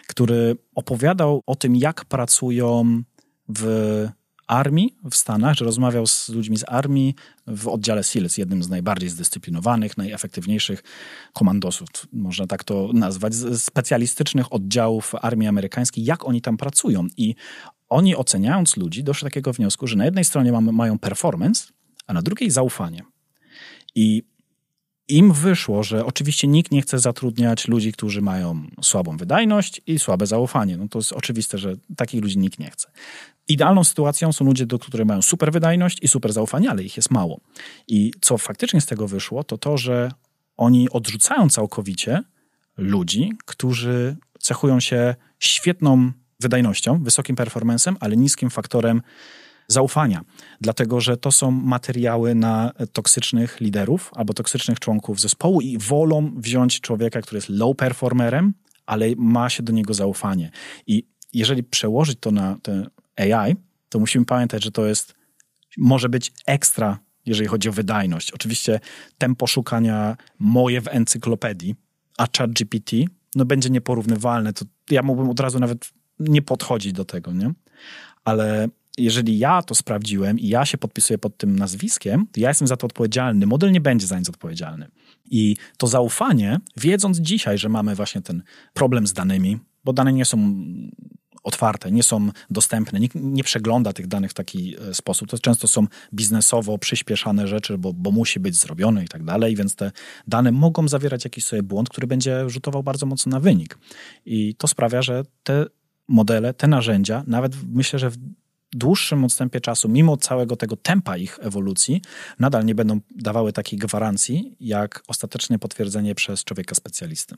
który opowiadał o tym, jak pracują w armii w Stanach, że rozmawiał z ludźmi z armii w oddziale SEALs, jednym z najbardziej zdyscyplinowanych, najefektywniejszych komandosów, można tak to nazwać, specjalistycznych oddziałów armii amerykańskiej, jak oni tam pracują. I oni oceniając ludzi doszli do takiego wniosku, że na jednej stronie mamy, mają performance, a na drugiej zaufanie. I im wyszło, że oczywiście nikt nie chce zatrudniać ludzi, którzy mają słabą wydajność i słabe zaufanie. No to jest oczywiste, że takich ludzi nikt nie chce. Idealną sytuacją są ludzie, do których mają super wydajność i super zaufanie, ale ich jest mało. I co faktycznie z tego wyszło, to to, że oni odrzucają całkowicie ludzi, którzy cechują się świetną wydajnością, wysokim performancem, ale niskim faktorem zaufania, dlatego że to są materiały na toksycznych liderów albo toksycznych członków zespołu i wolą wziąć człowieka, który jest low performerem, ale ma się do niego zaufanie. I jeżeli przełożyć to na AI, to musimy pamiętać, że to jest, może być ekstra, jeżeli chodzi o wydajność. Oczywiście tempo szukania moje w encyklopedii, a ChatGPT no będzie nieporównywalne. To ja mógłbym od razu nawet nie podchodzić do tego, nie? Ale jeżeli ja to sprawdziłem i ja się podpisuję pod tym nazwiskiem, to ja jestem za to odpowiedzialny. Model nie będzie za nic odpowiedzialny. I to zaufanie, wiedząc dzisiaj, że mamy właśnie ten problem z danymi, bo dane nie są otwarte, nie są dostępne, nikt nie przegląda tych danych w taki e, sposób. To często są biznesowo przyspieszane rzeczy, bo, bo musi być zrobione i tak dalej, więc te dane mogą zawierać jakiś sobie błąd, który będzie rzutował bardzo mocno na wynik. I to sprawia, że te modele, te narzędzia, nawet myślę, że w dłuższym odstępie czasu, mimo całego tego tempa ich ewolucji, nadal nie będą dawały takiej gwarancji, jak ostateczne potwierdzenie przez człowieka specjalisty.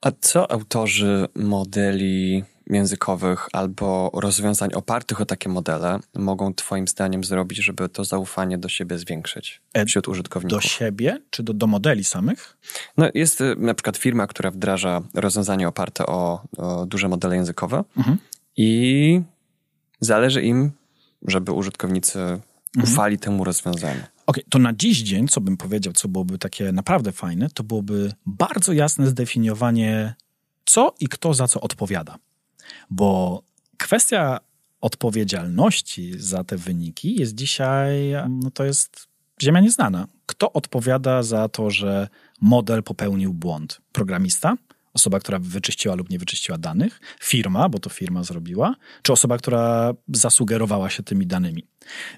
A co autorzy modeli językowych albo rozwiązań opartych o takie modele mogą Twoim zdaniem zrobić, żeby to zaufanie do siebie zwiększyć e, wśród użytkowników? Do siebie czy do, do modeli samych? No, jest y, na przykład firma, która wdraża rozwiązanie oparte o, o duże modele językowe mhm. i zależy im, żeby użytkownicy mhm. ufali temu rozwiązaniu. Okej, okay, to na dziś dzień, co bym powiedział, co byłoby takie naprawdę fajne, to byłoby bardzo jasne zdefiniowanie, co i kto za co odpowiada. Bo kwestia odpowiedzialności za te wyniki jest dzisiaj, no to jest ziemia nieznana. Kto odpowiada za to, że model popełnił błąd? Programista? Osoba, która wyczyściła lub nie wyczyściła danych? Firma, bo to firma zrobiła? Czy osoba, która zasugerowała się tymi danymi?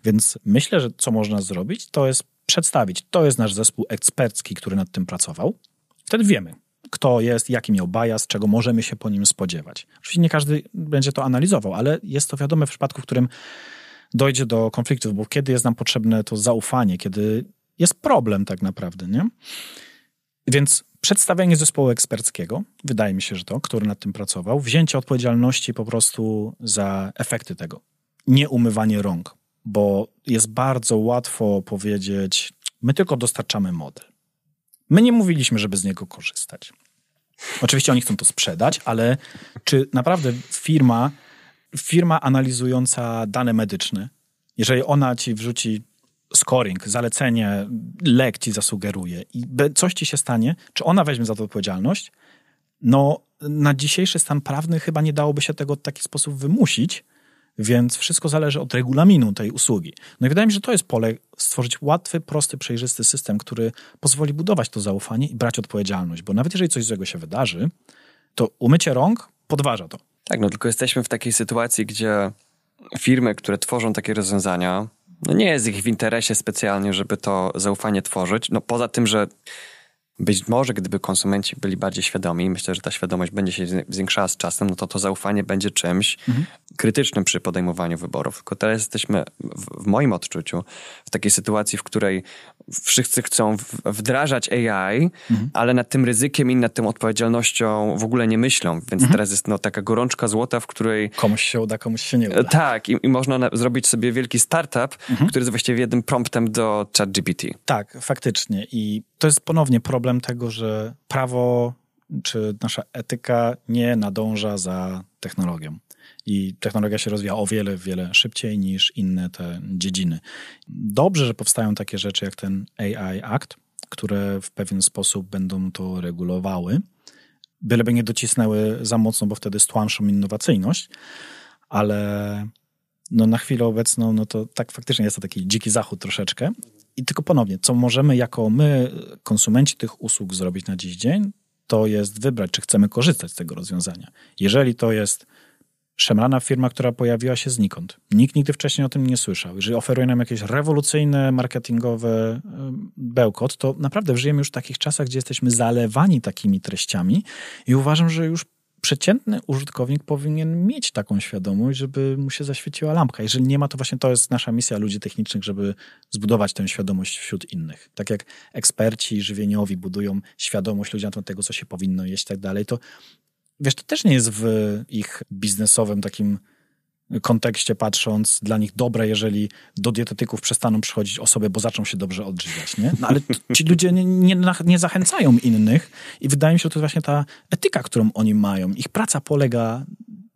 Więc myślę, że co można zrobić, to jest przedstawić, to jest nasz zespół ekspercki, który nad tym pracował. Wtedy wiemy, kto jest, jaki miał bias, czego możemy się po nim spodziewać. Oczywiście nie każdy będzie to analizował, ale jest to wiadome w przypadku, w którym dojdzie do konfliktów, bo kiedy jest nam potrzebne to zaufanie, kiedy jest problem tak naprawdę, nie? Więc przedstawienie zespołu eksperckiego, wydaje mi się, że to, który nad tym pracował, wzięcie odpowiedzialności po prostu za efekty tego. Nie umywanie rąk, bo jest bardzo łatwo powiedzieć, my tylko dostarczamy model. My nie mówiliśmy, żeby z niego korzystać. Oczywiście oni chcą to sprzedać, ale czy naprawdę firma, firma analizująca dane medyczne, jeżeli ona ci wrzuci scoring, zalecenie, lek ci zasugeruje i coś ci się stanie, czy ona weźmie za to odpowiedzialność? No, na dzisiejszy stan prawny chyba nie dałoby się tego w taki sposób wymusić, więc wszystko zależy od regulaminu tej usługi. No i wydaje mi się, że to jest pole stworzyć łatwy, prosty, przejrzysty system, który pozwoli budować to zaufanie i brać odpowiedzialność, bo nawet jeżeli coś złego się wydarzy, to umycie rąk podważa to. Tak, no tylko jesteśmy w takiej sytuacji, gdzie firmy, które tworzą takie rozwiązania, no nie jest ich w interesie specjalnie, żeby to zaufanie tworzyć. No poza tym, że być może gdyby konsumenci byli bardziej świadomi, myślę, że ta świadomość będzie się zwiększała z czasem, no to to zaufanie będzie czymś mhm. krytycznym przy podejmowaniu wyborów. Tylko teraz jesteśmy, w, w, moim odczuciu, w takiej sytuacji, w której wszyscy chcą wdrażać AI, mhm. ale nad tym ryzykiem i nad tą odpowiedzialnością w ogóle nie myślą. Więc mhm. teraz jest no, taka gorączka złota, w której... Komuś się uda, komuś się nie uda. Tak, i, i można na, zrobić sobie wielki startup, mhm. który jest właściwie jednym promptem do ChatGPT. Tak, faktycznie. I to jest ponownie problem tego, że prawo czy nasza etyka nie nadąża za technologią. I technologia się rozwija o wiele, wiele szybciej niż inne te dziedziny. Dobrze, że powstają takie rzeczy jak ten AI Act, które w pewien sposób będą to regulowały. Byleby nie docisnęły za mocno, bo wtedy stłamszą innowacyjność, ale no na chwilę obecną, no to tak faktycznie jest to taki dziki zachód troszeczkę. I tylko ponownie, co możemy jako my, konsumenci tych usług zrobić na dziś dzień, to jest wybrać, czy chcemy korzystać z tego rozwiązania. Jeżeli to jest szemrana firma, która pojawiła się znikąd. Nikt nigdy wcześniej o tym nie słyszał. Jeżeli oferuje nam jakieś rewolucyjne, marketingowe bełkot, to naprawdę żyjemy już w takich czasach, gdzie jesteśmy zalewani takimi treściami i uważam, że już przeciętny użytkownik powinien mieć taką świadomość, żeby mu się zaświeciła lampka. Jeżeli nie ma, to właśnie to jest nasza misja ludzi technicznych, żeby zbudować tę świadomość wśród innych. Tak jak eksperci żywieniowi budują świadomość ludzi na temat tego, co się powinno jeść i tak dalej, to wiesz, to też nie jest w ich biznesowym takim kontekście patrząc, dla nich dobre, jeżeli do dietetyków przestaną przychodzić osoby, bo zaczną się dobrze odżywiać, nie? No ale ci ludzie nie, nie, nie, zachęcają innych i wydaje mi się, że to jest właśnie ta etyka, którą oni mają. Ich praca polega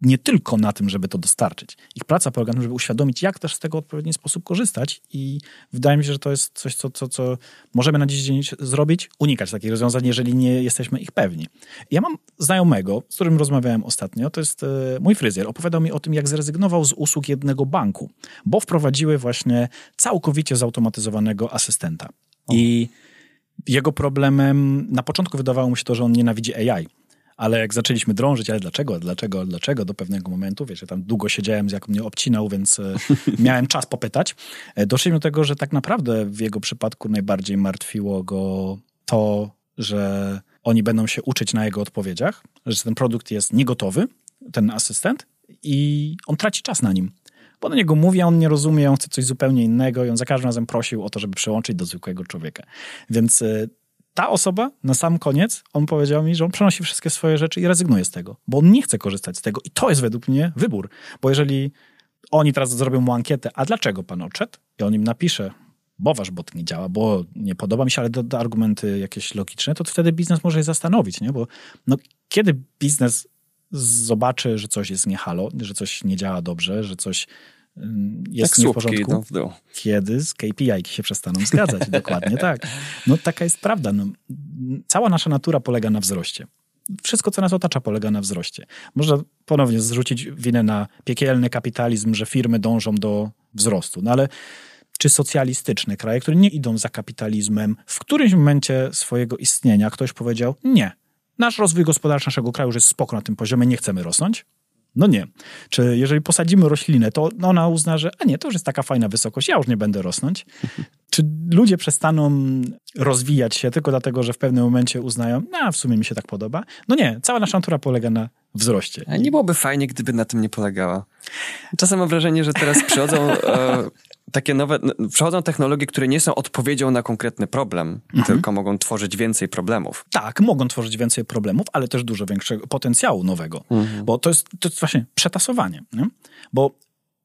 nie tylko na tym, żeby to dostarczyć. Ich praca polega na tym, żeby uświadomić, jak też z tego w odpowiedni sposób korzystać i wydaje mi się, że to jest coś, co, co, co możemy na dziś dzień zrobić, unikać takich rozwiązań, jeżeli nie jesteśmy ich pewni. Ja mam znajomego, z którym rozmawiałem ostatnio, to jest e, mój fryzjer, opowiadał mi o tym, jak zrezygnował z usług jednego banku, bo wprowadziły właśnie całkowicie zautomatyzowanego asystenta. O. I jego problemem, na początku wydawało mu się to, że on nienawidzi AI, ale jak zaczęliśmy drążyć, ale dlaczego, dlaczego, dlaczego do pewnego momentu, wiesz, ja tam długo siedziałem, jak mnie obcinał, więc e, miałem czas popytać. E, doszliśmy do tego, że tak naprawdę w jego przypadku najbardziej martwiło go to, że oni będą się uczyć na jego odpowiedziach, że ten produkt jest niegotowy, ten asystent, i on traci czas na nim. Bo do niego mówi, a on nie rozumie, on chce coś zupełnie innego i on za każdym razem prosił o to, żeby przełączyć do zwykłego człowieka. Więc e, ta osoba na sam koniec, on powiedział mi, że on przenosi wszystkie swoje rzeczy i rezygnuje z tego, bo on nie chce korzystać z tego i to jest według mnie wybór, bo jeżeli oni teraz zrobią mu ankietę, a dlaczego pan odszedł? I on im napisze, bo wasz bot nie działa, bo nie podoba mi się, ale doda argumenty jakieś logiczne, to wtedy biznes może się zastanowić, nie? Bo no, kiedy biznes zobaczy, że coś jest niehalo, że coś nie działa dobrze, że coś jest nie w porządku, w kiedy z KPI się przestaną zgadzać. Dokładnie tak. No taka jest prawda. No, cała nasza natura polega na wzroście. Wszystko, co nas otacza, polega na wzroście. Można ponownie zrzucić winę na piekielny kapitalizm, że firmy dążą do wzrostu. No ale czy socjalistyczne kraje, które nie idą za kapitalizmem, w którymś momencie swojego istnienia ktoś powiedział, nie, nasz rozwój gospodarczy naszego kraju już jest spoko na tym poziomie, nie chcemy rosnąć, no nie. Czy jeżeli posadzimy roślinę, to ona uzna, że a nie, to już jest taka fajna wysokość, ja już nie będę rosnąć. Czy ludzie przestaną rozwijać się tylko dlatego, że w pewnym momencie uznają, no w sumie mi się tak podoba? No nie, cała nasza natura polega na wzroście. A nie byłoby fajnie, gdyby na tym nie polegała. Czasem mam wrażenie, że teraz przychodzą e, takie nowe, przechodzą technologie, które nie są odpowiedzią na konkretny problem, mhm. tylko mogą tworzyć więcej problemów. Tak, mogą tworzyć więcej problemów, ale też dużo większego potencjału nowego, mhm. bo to jest, to jest właśnie przetasowanie. Nie? Bo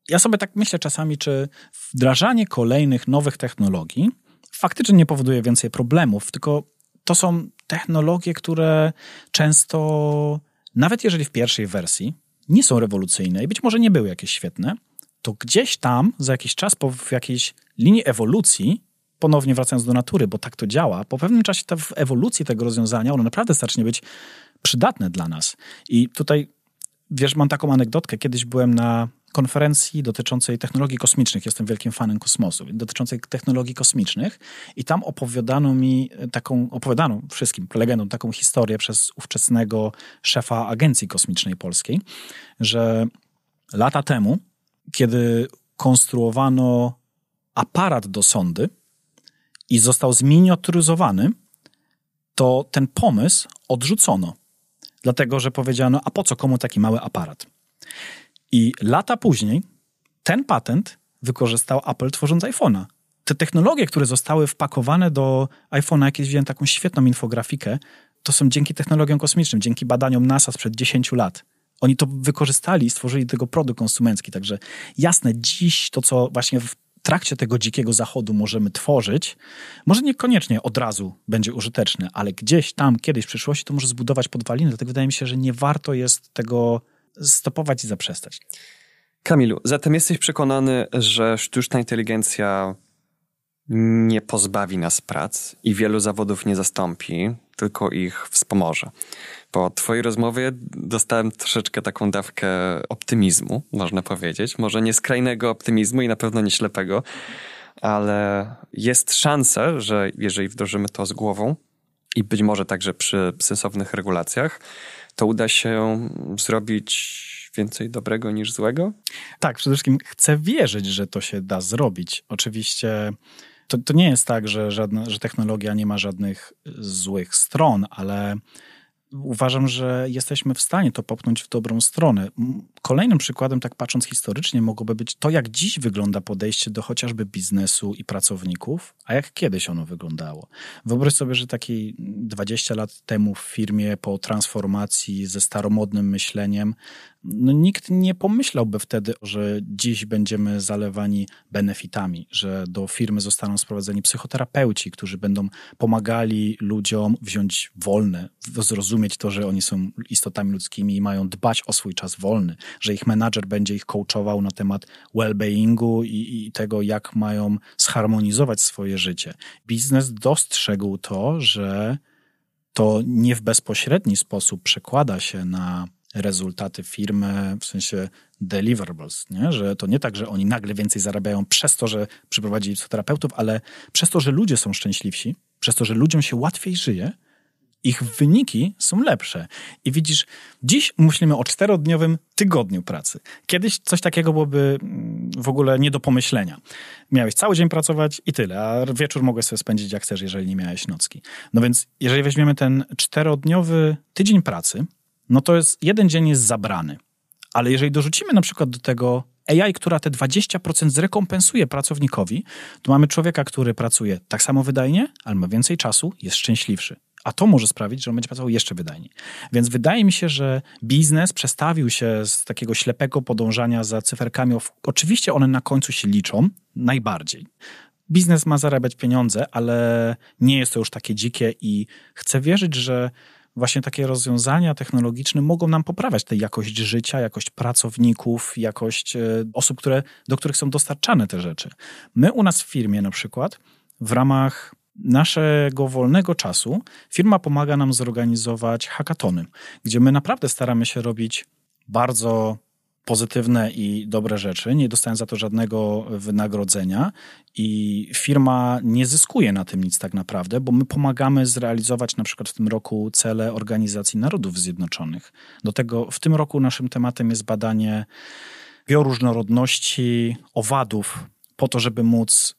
ja sobie tak myślę czasami, czy wdrażanie kolejnych nowych technologii faktycznie nie powoduje więcej problemów, tylko to są technologie, które często, nawet jeżeli w pierwszej wersji, nie są rewolucyjne i być może nie były jakieś świetne, to gdzieś tam za jakiś czas po jakiejś linii ewolucji, ponownie wracając do natury, bo tak to działa, po pewnym czasie ta ewolucji tego rozwiązania ono naprawdę zacznie być przydatne dla nas. I tutaj, wiesz, mam taką anegdotkę. Kiedyś byłem na konferencji dotyczącej technologii kosmicznych. Jestem wielkim fanem kosmosu. Dotyczącej technologii kosmicznych. I tam opowiadano mi taką, opowiadano wszystkim prelegentom taką historię przez ówczesnego szefa Agencji Kosmicznej Polskiej, że lata temu kiedy konstruowano aparat do sondy i został zminiaturyzowany, to ten pomysł odrzucono. Dlatego, że powiedziano, a po co komu taki mały aparat? I lata później ten patent wykorzystał Apple tworząc iPhone'a. Te technologie, które zostały wpakowane do iPhone'a, jakieś wziąłem taką świetną infografikę, to są dzięki technologiom kosmicznym, dzięki badaniom NASA sprzed 10 lat. Oni to wykorzystali i stworzyli tego produkt konsumencki. Także jasne, dziś to, co właśnie w trakcie tego dzikiego zachodu możemy tworzyć, może niekoniecznie od razu będzie użyteczne, ale gdzieś tam, kiedyś w przyszłości to może zbudować podwaliny. Dlatego wydaje mi się, że nie warto jest tego stopować i zaprzestać. Kamilu, zatem jesteś przekonany, że sztuczna inteligencja nie pozbawi nas prac i wielu zawodów nie zastąpi, tylko ich wspomoże. Po Twojej rozmowie dostałem troszeczkę taką dawkę optymizmu, można powiedzieć. Może nie skrajnego optymizmu i na pewno nie ślepego, ale jest szansa, że jeżeli wdrożymy to z głową i być może także przy sensownych regulacjach, to uda się zrobić więcej dobrego niż złego? Tak, przede wszystkim chcę wierzyć, że to się da zrobić. Oczywiście to, to nie jest tak, że, żadna, że technologia nie ma żadnych złych stron, ale uważam, że jesteśmy w stanie to popchnąć w dobrą stronę. Kolejnym przykładem, tak patrząc historycznie, mogłoby być to, jak dziś wygląda podejście do chociażby biznesu i pracowników, a jak kiedyś ono wyglądało. Wyobraź sobie, że taki 20 lat temu w firmie po transformacji ze staromodnym myśleniem no, nikt nie pomyślałby wtedy, że dziś będziemy zalewani benefitami, że do firmy zostaną sprowadzeni psychoterapeuci, którzy będą pomagali ludziom wziąć wolne, zrozumieć to, że oni są istotami ludzkimi i mają dbać o swój czas wolny, że ich menadżer będzie ich coachował na temat well-beingu i, i tego, jak mają zharmonizować swoje życie. Biznes dostrzegł to, że to nie w bezpośredni sposób przekłada się na rezultaty firmy, w sensie deliverables, nie? że to nie tak, że oni nagle więcej zarabiają przez to, że przyprowadzili psychoterapeutów, ale przez to, że ludzie są szczęśliwsi, przez to, że ludziom się łatwiej żyje, ich wyniki są lepsze. I widzisz, dziś myślimy o czterodniowym tygodniu pracy. Kiedyś coś takiego byłoby mm, w ogóle nie do pomyślenia. Miałeś cały dzień pracować i tyle, a wieczór mogłeś sobie spędzić jak chcesz, jeżeli nie miałeś nocki. No więc jeżeli weźmiemy ten czterodniowy tydzień pracy, no to jest jeden dzień jest zabrany. Ale jeżeli dorzucimy na przykład do tego AI, która te 20% zrekompensuje pracownikowi, to mamy człowieka, który pracuje tak samo wydajnie, ale ma więcej czasu, jest szczęśliwszy. A to może sprawić, że on będzie pracował jeszcze wydajniej. Więc wydaje mi się, że biznes przestawił się z takiego ślepego podążania za cyferkami. Oczywiście one na końcu się liczą najbardziej. Biznes ma zarabiać pieniądze, ale nie jest to już takie dzikie i chcę wierzyć, że właśnie takie rozwiązania technologiczne mogą nam poprawiać tę jakość życia, jakość pracowników, jakość e, osób, które, do których są dostarczane te rzeczy. My u nas w firmie na przykład w ramach naszego wolnego czasu firma pomaga nam zorganizować hackatony, gdzie my naprawdę staramy się robić bardzo pozytywne i dobre rzeczy, nie dostając za to żadnego wynagrodzenia i firma nie zyskuje na tym nic tak naprawdę, bo my pomagamy zrealizować na przykład w tym roku cele Organizacji Narodów Zjednoczonych. Do tego w tym roku naszym tematem jest badanie bioróżnorodności owadów po to, żeby móc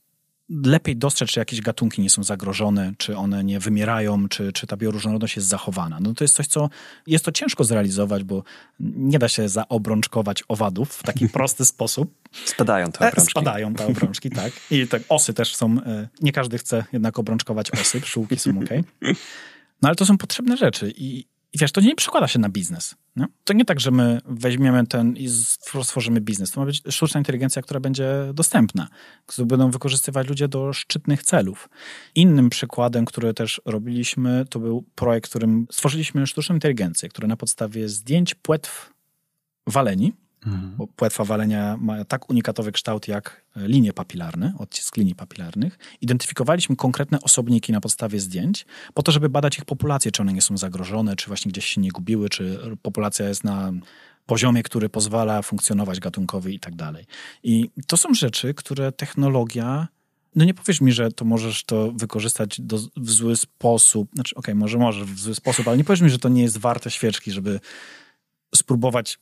lepiej dostrzec, czy jakieś gatunki nie są zagrożone, czy one nie wymierają, czy, czy ta bioróżnorodność jest zachowana. No to jest coś, co jest to ciężko zrealizować, bo nie da się zaobrączkować owadów w taki prosty sposób. Spadają te obrączki. Spadają te obrączki, tak. I te osy też są, e, nie każdy chce jednak obrączkować osy, pszczółki są ok. No ale to są potrzebne rzeczy i, i wiesz, to nie przekłada się na biznes. Nie? To nie tak, że my weźmiemy ten i stworzymy biznes. To ma być sztuczna inteligencja, która będzie dostępna, którą będą wykorzystywać ludzie do szczytnych celów. Innym przykładem, który też robiliśmy, to był projekt, w którym stworzyliśmy sztuczną inteligencję, która na podstawie zdjęć płetw waleni, Mhm. Bo płetwa walenia ma tak unikatowy kształt jak linie papilarne, odcisk linii papilarnych. Identyfikowaliśmy konkretne osobniki na podstawie zdjęć, po to, żeby badać ich populację, czy one nie są zagrożone, czy właśnie gdzieś się nie gubiły, czy populacja jest na poziomie, który pozwala funkcjonować gatunkowi i tak dalej. I to są rzeczy, które technologia no nie powiesz mi, że to możesz to wykorzystać do, w zły sposób. Znaczy, okej, okay, może możesz w zły sposób, ale nie powiesz mi, że to nie jest warte świeczki, żeby spróbować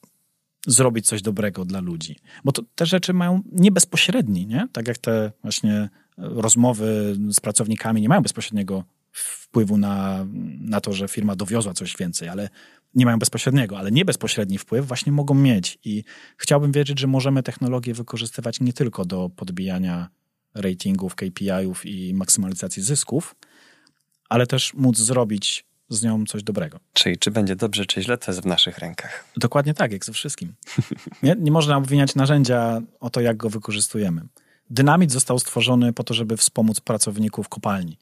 zrobić coś dobrego dla ludzi. Bo to, te rzeczy mają nie bezpośredni, nie? Tak jak te właśnie rozmowy z pracownikami nie mają bezpośredniego wpływu na, na to, że firma dowiozła coś więcej, ale nie mają bezpośredniego, ale nie bezpośredni wpływ właśnie mogą mieć. I chciałbym wiedzieć, że możemy technologię wykorzystywać nie tylko do podbijania ratingów, KPI-ów i maksymalizacji zysków, ale też móc zrobić z nią coś dobrego. Czyli czy będzie dobrze, czy źle, to jest w naszych rękach. Dokładnie tak, jak ze wszystkim. nie, nie można obwiniać narzędzia o to, jak go wykorzystujemy. Dynamit został stworzony po to, żeby wspomóc pracowników kopalni.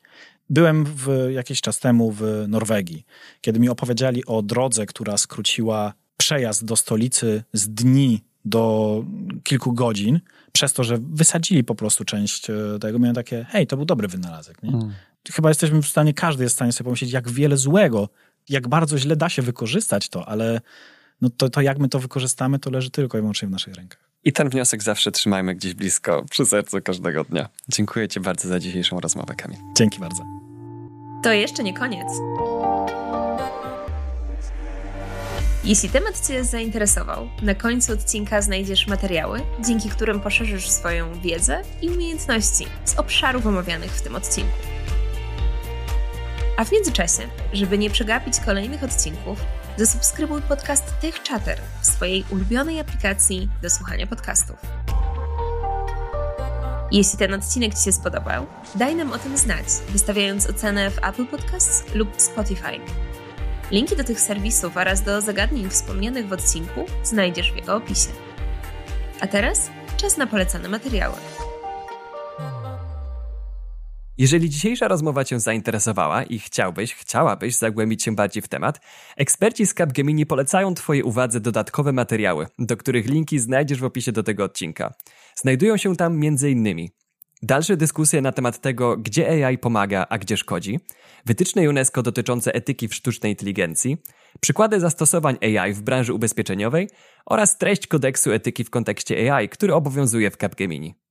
Byłem w, jakiś czas temu w Norwegii, kiedy mi opowiedzieli o drodze, która skróciła przejazd do stolicy z dni do kilku godzin, przez to, że wysadzili po prostu część e, tego, miałem takie, hej, to był dobry wynalazek. Nie? Hmm. Chyba jesteśmy w stanie, każdy jest w stanie sobie pomyśleć, jak wiele złego, jak bardzo źle da się wykorzystać to, ale no to, to jak my to wykorzystamy, to leży tylko i wyłącznie w naszych rękach. I ten wniosek zawsze trzymajmy gdzieś blisko, przy sercu każdego dnia. Dziękuję Ci bardzo za dzisiejszą rozmowę, Kamil. Dzięki bardzo. To jeszcze nie koniec. Jeśli temat Cię zainteresował, na końcu odcinka znajdziesz materiały, dzięki którym poszerzysz swoją wiedzę i umiejętności z obszarów omawianych w tym odcinku. A w międzyczasie, żeby nie przegapić kolejnych odcinków, zasubskrybuj podcast Tech Chatter w swojej ulubionej aplikacji do słuchania podcastów. Jeśli ten odcinek Ci się spodobał, daj nam o tym znać, wystawiając ocenę w Apple Podcasts lub Spotify. Linki do tych serwisów oraz do zagadnień wspomnianych w odcinku znajdziesz w jego opisie. A teraz czas na polecane materiały. Jeżeli dzisiejsza rozmowa Cię zainteresowała i chciałbyś, chciałabyś zagłębić się bardziej w temat, eksperci z Capgemini polecają Twojej uwadze dodatkowe materiały, do których linki znajdziesz w opisie do tego odcinka. Znajdują się tam m.in. dalsze dyskusje na temat tego, gdzie AI pomaga, a gdzie szkodzi, wytyczne UNESCO dotyczące etyki w sztucznej inteligencji, przykłady zastosowań AI w branży ubezpieczeniowej oraz treść kodeksu etyki w kontekście AI, który obowiązuje w Capgemini.